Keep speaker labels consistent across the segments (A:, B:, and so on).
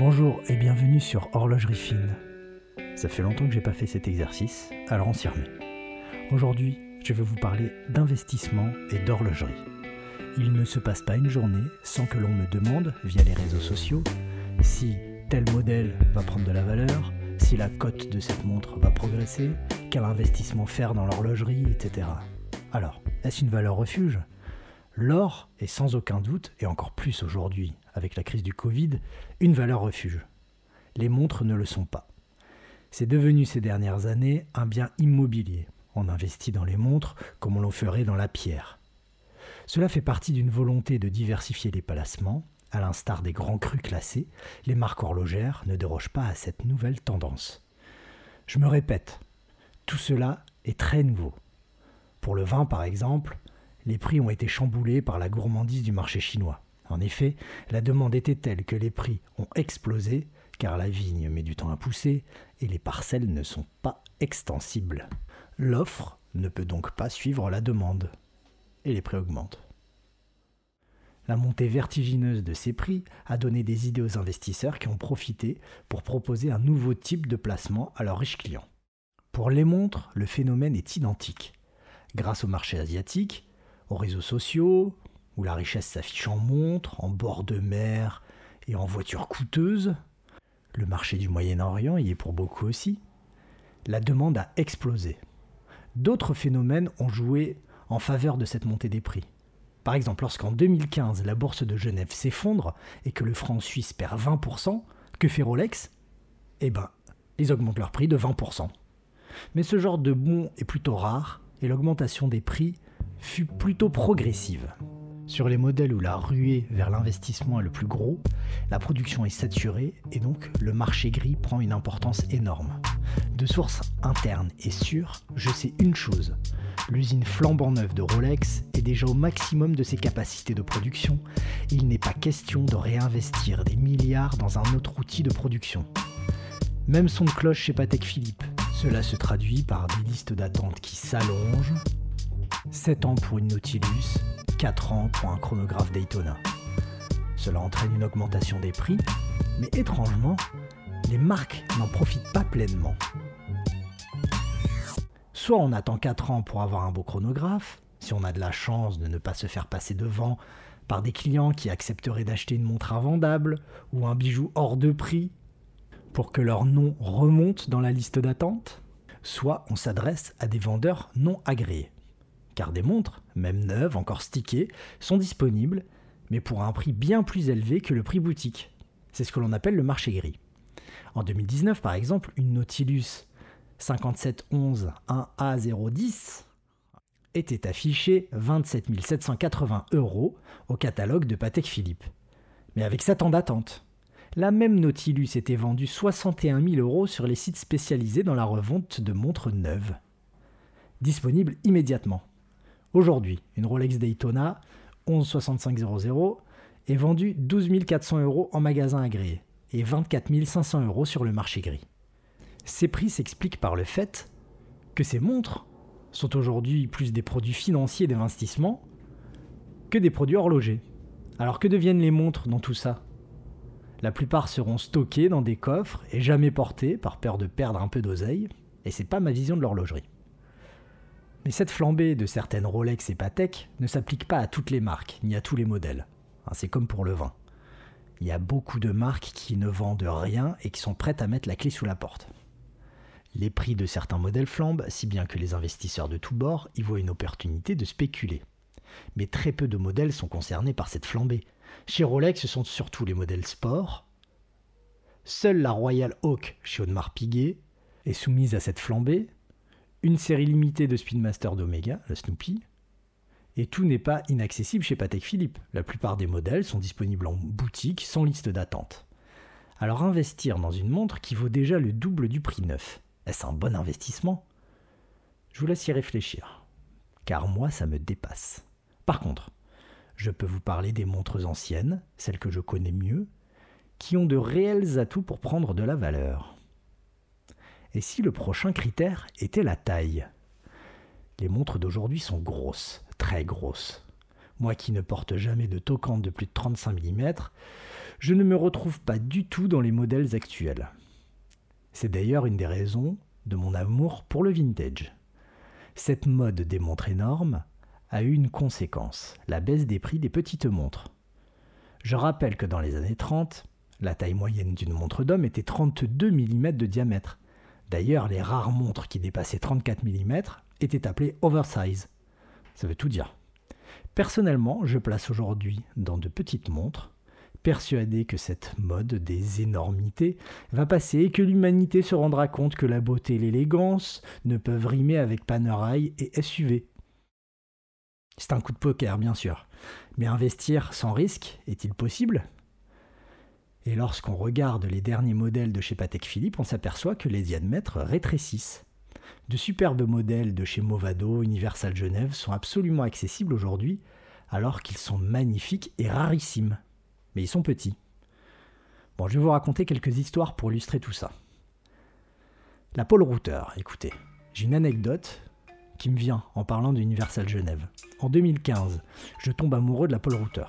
A: Bonjour et bienvenue sur Horlogerie Fine. Ça fait longtemps que j'ai pas fait cet exercice, alors on s'y remet. Aujourd'hui, je vais vous parler d'investissement et d'horlogerie. Il ne se passe pas une journée sans que l'on me demande, via les réseaux sociaux, si tel modèle va prendre de la valeur, si la cote de cette montre va progresser, quel investissement faire dans l'horlogerie, etc. Alors, est-ce une valeur refuge? L'or est sans aucun doute, et encore plus aujourd'hui avec la crise du Covid, une valeur refuge. Les montres ne le sont pas. C'est devenu ces dernières années un bien immobilier. On investit dans les montres comme on le ferait dans la pierre. Cela fait partie d'une volonté de diversifier les placements. À l'instar des grands crus classés, les marques horlogères ne dérogent pas à cette nouvelle tendance. Je me répète, tout cela est très nouveau. Pour le vin, par exemple, les prix ont été chamboulés par la gourmandise du marché chinois. En effet, la demande était telle que les prix ont explosé, car la vigne met du temps à pousser et les parcelles ne sont pas extensibles. L'offre ne peut donc pas suivre la demande, et les prix augmentent. La montée vertigineuse de ces prix a donné des idées aux investisseurs qui ont profité pour proposer un nouveau type de placement à leurs riches clients. Pour les montres, le phénomène est identique. Grâce au marché asiatique, aux réseaux sociaux, où la richesse s'affiche en montres, en bord de mer et en voitures coûteuses. Le marché du Moyen-Orient y est pour beaucoup aussi. La demande a explosé. D'autres phénomènes ont joué en faveur de cette montée des prix. Par exemple, lorsqu'en 2015 la bourse de Genève s'effondre et que le franc suisse perd 20%, que fait Rolex? Eh ben, ils augmentent leur prix de 20%. Mais ce genre de bond est plutôt rare et l'augmentation des prix fut plutôt progressive. Sur les modèles où la ruée vers l'investissement est le plus gros, la production est saturée et donc le marché gris prend une importance énorme. De sources internes et sûres, je sais une chose. L'usine flambant neuve de Rolex est déjà au maximum de ses capacités de production. Il n'est pas question de réinvestir des milliards dans un autre outil de production. Même son cloche chez Patek Philippe. Cela se traduit par des listes d'attente qui s'allongent. 7 ans pour une Nautilus, 4 ans pour un chronographe Daytona. Cela entraîne une augmentation des prix, mais étrangement, les marques n'en profitent pas pleinement. Soit on attend 4 ans pour avoir un beau chronographe, si on a de la chance de ne pas se faire passer devant par des clients qui accepteraient d'acheter une montre invendable ou un bijou hors de prix pour que leur nom remonte dans la liste d'attente, soit on s'adresse à des vendeurs non agréés car des montres, même neuves, encore stickées, sont disponibles, mais pour un prix bien plus élevé que le prix boutique. C'est ce que l'on appelle le marché gris. En 2019, par exemple, une Nautilus 5711 1A010 était affichée 27 780 euros au catalogue de Patek Philippe. Mais avec 7 ans d'attente. La même Nautilus était vendue 61 000 euros sur les sites spécialisés dans la revente de montres neuves. Disponible immédiatement. Aujourd'hui, une Rolex Daytona 116500 est vendue 12 400 euros en magasin agréé et 24 500 euros sur le marché gris. Ces prix s'expliquent par le fait que ces montres sont aujourd'hui plus des produits financiers d'investissement que des produits horlogers. Alors que deviennent les montres dans tout ça? La plupart seront stockées dans des coffres et jamais portées par peur de perdre un peu d'oseille, et c'est pas ma vision de l'horlogerie. Mais cette flambée de certaines Rolex et Patek ne s'applique pas à toutes les marques, ni à tous les modèles. Hein, c'est comme pour le vin. Il y a beaucoup de marques qui ne vendent rien et qui sont prêtes à mettre la clé sous la porte. Les prix de certains modèles flambent, si bien que les investisseurs de tous bords y voient une opportunité de spéculer. Mais très peu de modèles sont concernés par cette flambée. Chez Rolex, ce sont surtout les modèles sport. Seule la Royal Oak chez Audemars Piguet est soumise à cette flambée, une série limitée de Speedmaster d'Omega, la Snoopy, et tout n'est pas inaccessible chez Patek Philippe. La plupart des modèles sont disponibles en boutique sans liste d'attente. Alors investir dans une montre qui vaut déjà le double du prix neuf, est-ce un bon investissement? Je vous laisse y réfléchir, car moi ça me dépasse. Par contre, je peux vous parler des montres anciennes, celles que je connais mieux, qui ont de réels atouts pour prendre de la valeur. Et si le prochain critère était la taille? Les montres d'aujourd'hui sont grosses, très grosses. moi qui ne porte jamais de tocante de plus de 35 mm, je ne me retrouve pas du tout dans les modèles actuels. C'est d'ailleurs une des raisons de mon amour pour le vintage. Cette mode des montres énormes a eu une conséquence, la baisse des prix des petites montres. Je rappelle que dans les années 30, la taille moyenne d'une montre d'homme était 32 mm de diamètre. D'ailleurs, les rares montres qui dépassaient 34 mm étaient appelées oversize. Ça veut tout dire. Personnellement, je place aujourd'hui dans de petites montres, persuadé que cette mode des énormités va passer et que l'humanité se rendra compte que la beauté et l'élégance ne peuvent rimer avec Panerai et SUV. C'est un coup de poker, bien sûr. Mais investir sans risque est-il possible? Et lorsqu'on regarde les derniers modèles de chez Patek Philippe, on s'aperçoit que les diamètres rétrécissent. De superbes modèles de chez Movado, Universal Genève sont absolument accessibles aujourd'hui, alors qu'ils sont magnifiques et rarissimes. Mais ils sont petits. Bon, je vais vous raconter quelques histoires pour illustrer tout ça. La Paul Router, écoutez, j'ai une anecdote qui me vient en parlant d'Universal Genève. En 2015, je tombe amoureux de la Paul Router.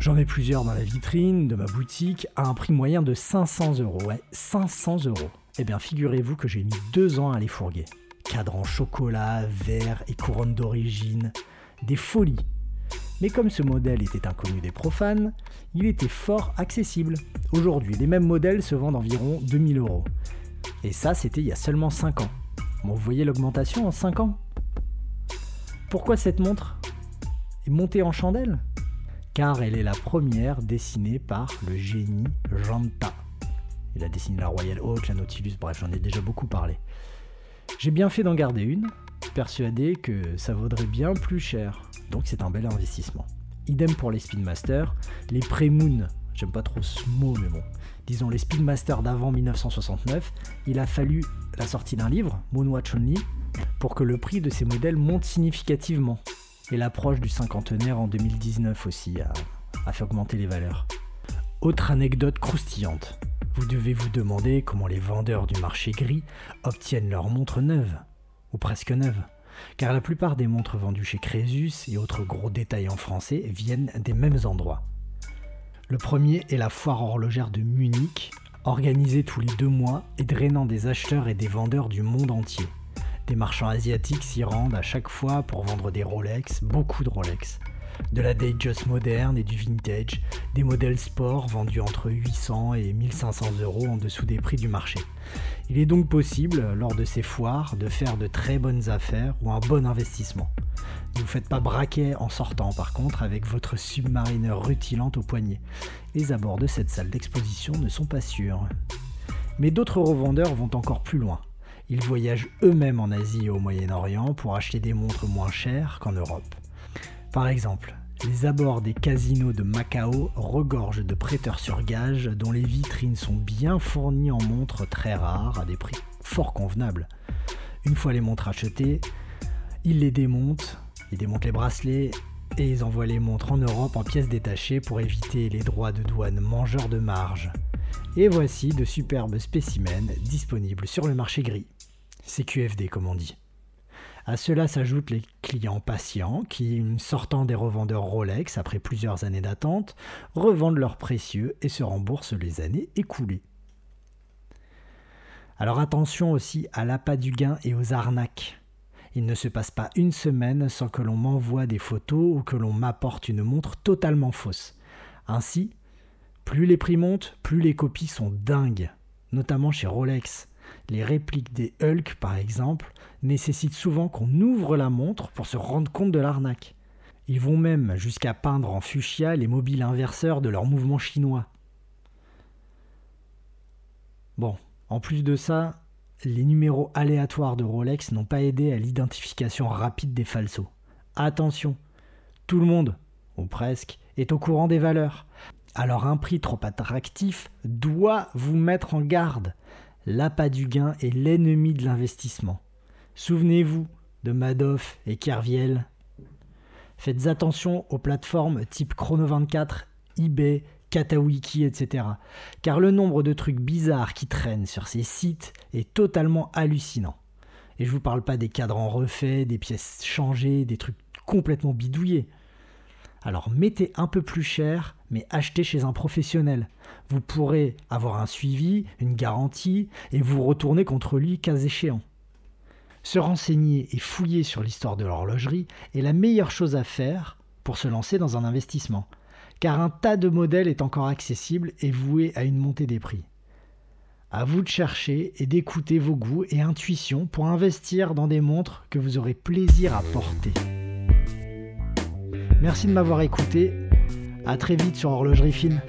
A: J'en ai plusieurs dans la vitrine de ma boutique à un prix moyen de 500 euros. Ouais, 500 euros. Eh bien, figurez-vous que j'ai mis deux ans à les fourguer. Cadre en chocolat, verre et couronne d'origine. Des folies. Mais comme ce modèle était inconnu des profanes, il était fort accessible. Aujourd'hui, les mêmes modèles se vendent environ 2000 euros. Et ça, c'était il y a seulement 5 ans. Bon, vous voyez l'augmentation en 5 ans? Pourquoi cette montre? Est montée en chandelle? Car elle est la première dessinée par le génie Janta. Il a dessiné la Royal Oak, la Nautilus, bref, j'en ai déjà beaucoup parlé. J'ai bien fait d'en garder une, persuadé que ça vaudrait bien plus cher. Donc c'est un bel investissement. Idem pour les Speedmaster, les Premoon, j'aime pas trop ce mot mais bon, disons les Speedmaster d'avant 1969, il a fallu la sortie d'un livre, Moonwatch Only, pour que le prix de ces modèles monte significativement. Et l'approche du cinquantenaire en 2019 aussi a, fait augmenter les valeurs. Autre anecdote croustillante. Vous devez vous demander comment les vendeurs du marché gris obtiennent leurs montres neuves, ou presque neuves. Car la plupart des montres vendues chez Crésus et autres gros détaillants français viennent des mêmes endroits. Le premier est la foire horlogère de Munich, organisée tous les deux mois et drainant des acheteurs et des vendeurs du monde entier. Des marchands asiatiques s'y rendent à chaque fois pour vendre des Rolex, beaucoup de Rolex. De la Datejust moderne et du vintage, des modèles sport vendus entre 800 et 1500 euros en dessous des prix du marché. Il est donc possible, lors de ces foires, de faire de très bonnes affaires ou un bon investissement. Ne vous faites pas braquer en sortant par contre avec votre submariner rutilante au poignet. Les abords de cette salle d'exposition ne sont pas sûrs. Mais d'autres revendeurs vont encore plus loin. Ils voyagent eux-mêmes en Asie et au Moyen-Orient pour acheter des montres moins chères qu'en Europe. Par exemple, les abords des casinos de Macao regorgent de prêteurs sur gage dont les vitrines sont bien fournies en montres très rares à des prix fort convenables. Une fois les montres achetées, ils les démontent ils démontent les bracelets et ils envoient les montres en Europe en pièces détachées pour éviter les droits de douane mangeurs de marge. Et voici de superbes spécimens disponibles sur le marché gris. C'est QFD comme on dit. À cela s'ajoutent les clients patients qui, sortant des revendeurs Rolex après plusieurs années d'attente, revendent leurs précieux et se remboursent les années écoulées. Alors attention aussi à l'appât du gain et aux arnaques. Il ne se passe pas une semaine sans que l'on m'envoie des photos ou que l'on m'apporte une montre totalement fausse. Ainsi, plus les prix montent, plus les copies sont dingues, notamment chez Rolex. Les répliques des Hulk, par exemple, nécessitent souvent qu'on ouvre la montre pour se rendre compte de l'arnaque. Ils vont même jusqu'à peindre en fuchsia les mobiles inverseurs de leur mouvement chinois. Bon, en plus de ça, les numéros aléatoires de Rolex n'ont pas aidé à l'identification rapide des falsos. Attention, tout le monde, ou presque, est au courant des valeurs. Alors un prix trop attractif doit vous mettre en garde. L'appât du gain est l'ennemi de l'investissement. Souvenez-vous de Madoff et Kerviel. Faites attention aux plateformes type Chrono24, eBay, Katawiki, etc. Car le nombre de trucs bizarres qui traînent sur ces sites est totalement hallucinant. Et je vous parle pas des cadrans refaits, des pièces changées, des trucs complètement bidouillée. Alors mettez un peu plus cher, mais achetez chez un professionnel. Vous pourrez avoir un suivi, une garantie, et vous retourner contre lui cas échéant. Se renseigner et fouiller sur l'histoire de l'horlogerie est la meilleure chose à faire pour se lancer dans un investissement, car un tas de modèles est encore accessible et voué à une montée des prix. À vous de chercher et d'écouter vos goûts et intuitions pour investir dans des montres que vous aurez plaisir à porter. Merci de m'avoir écouté. À très vite sur Horlogerie Film.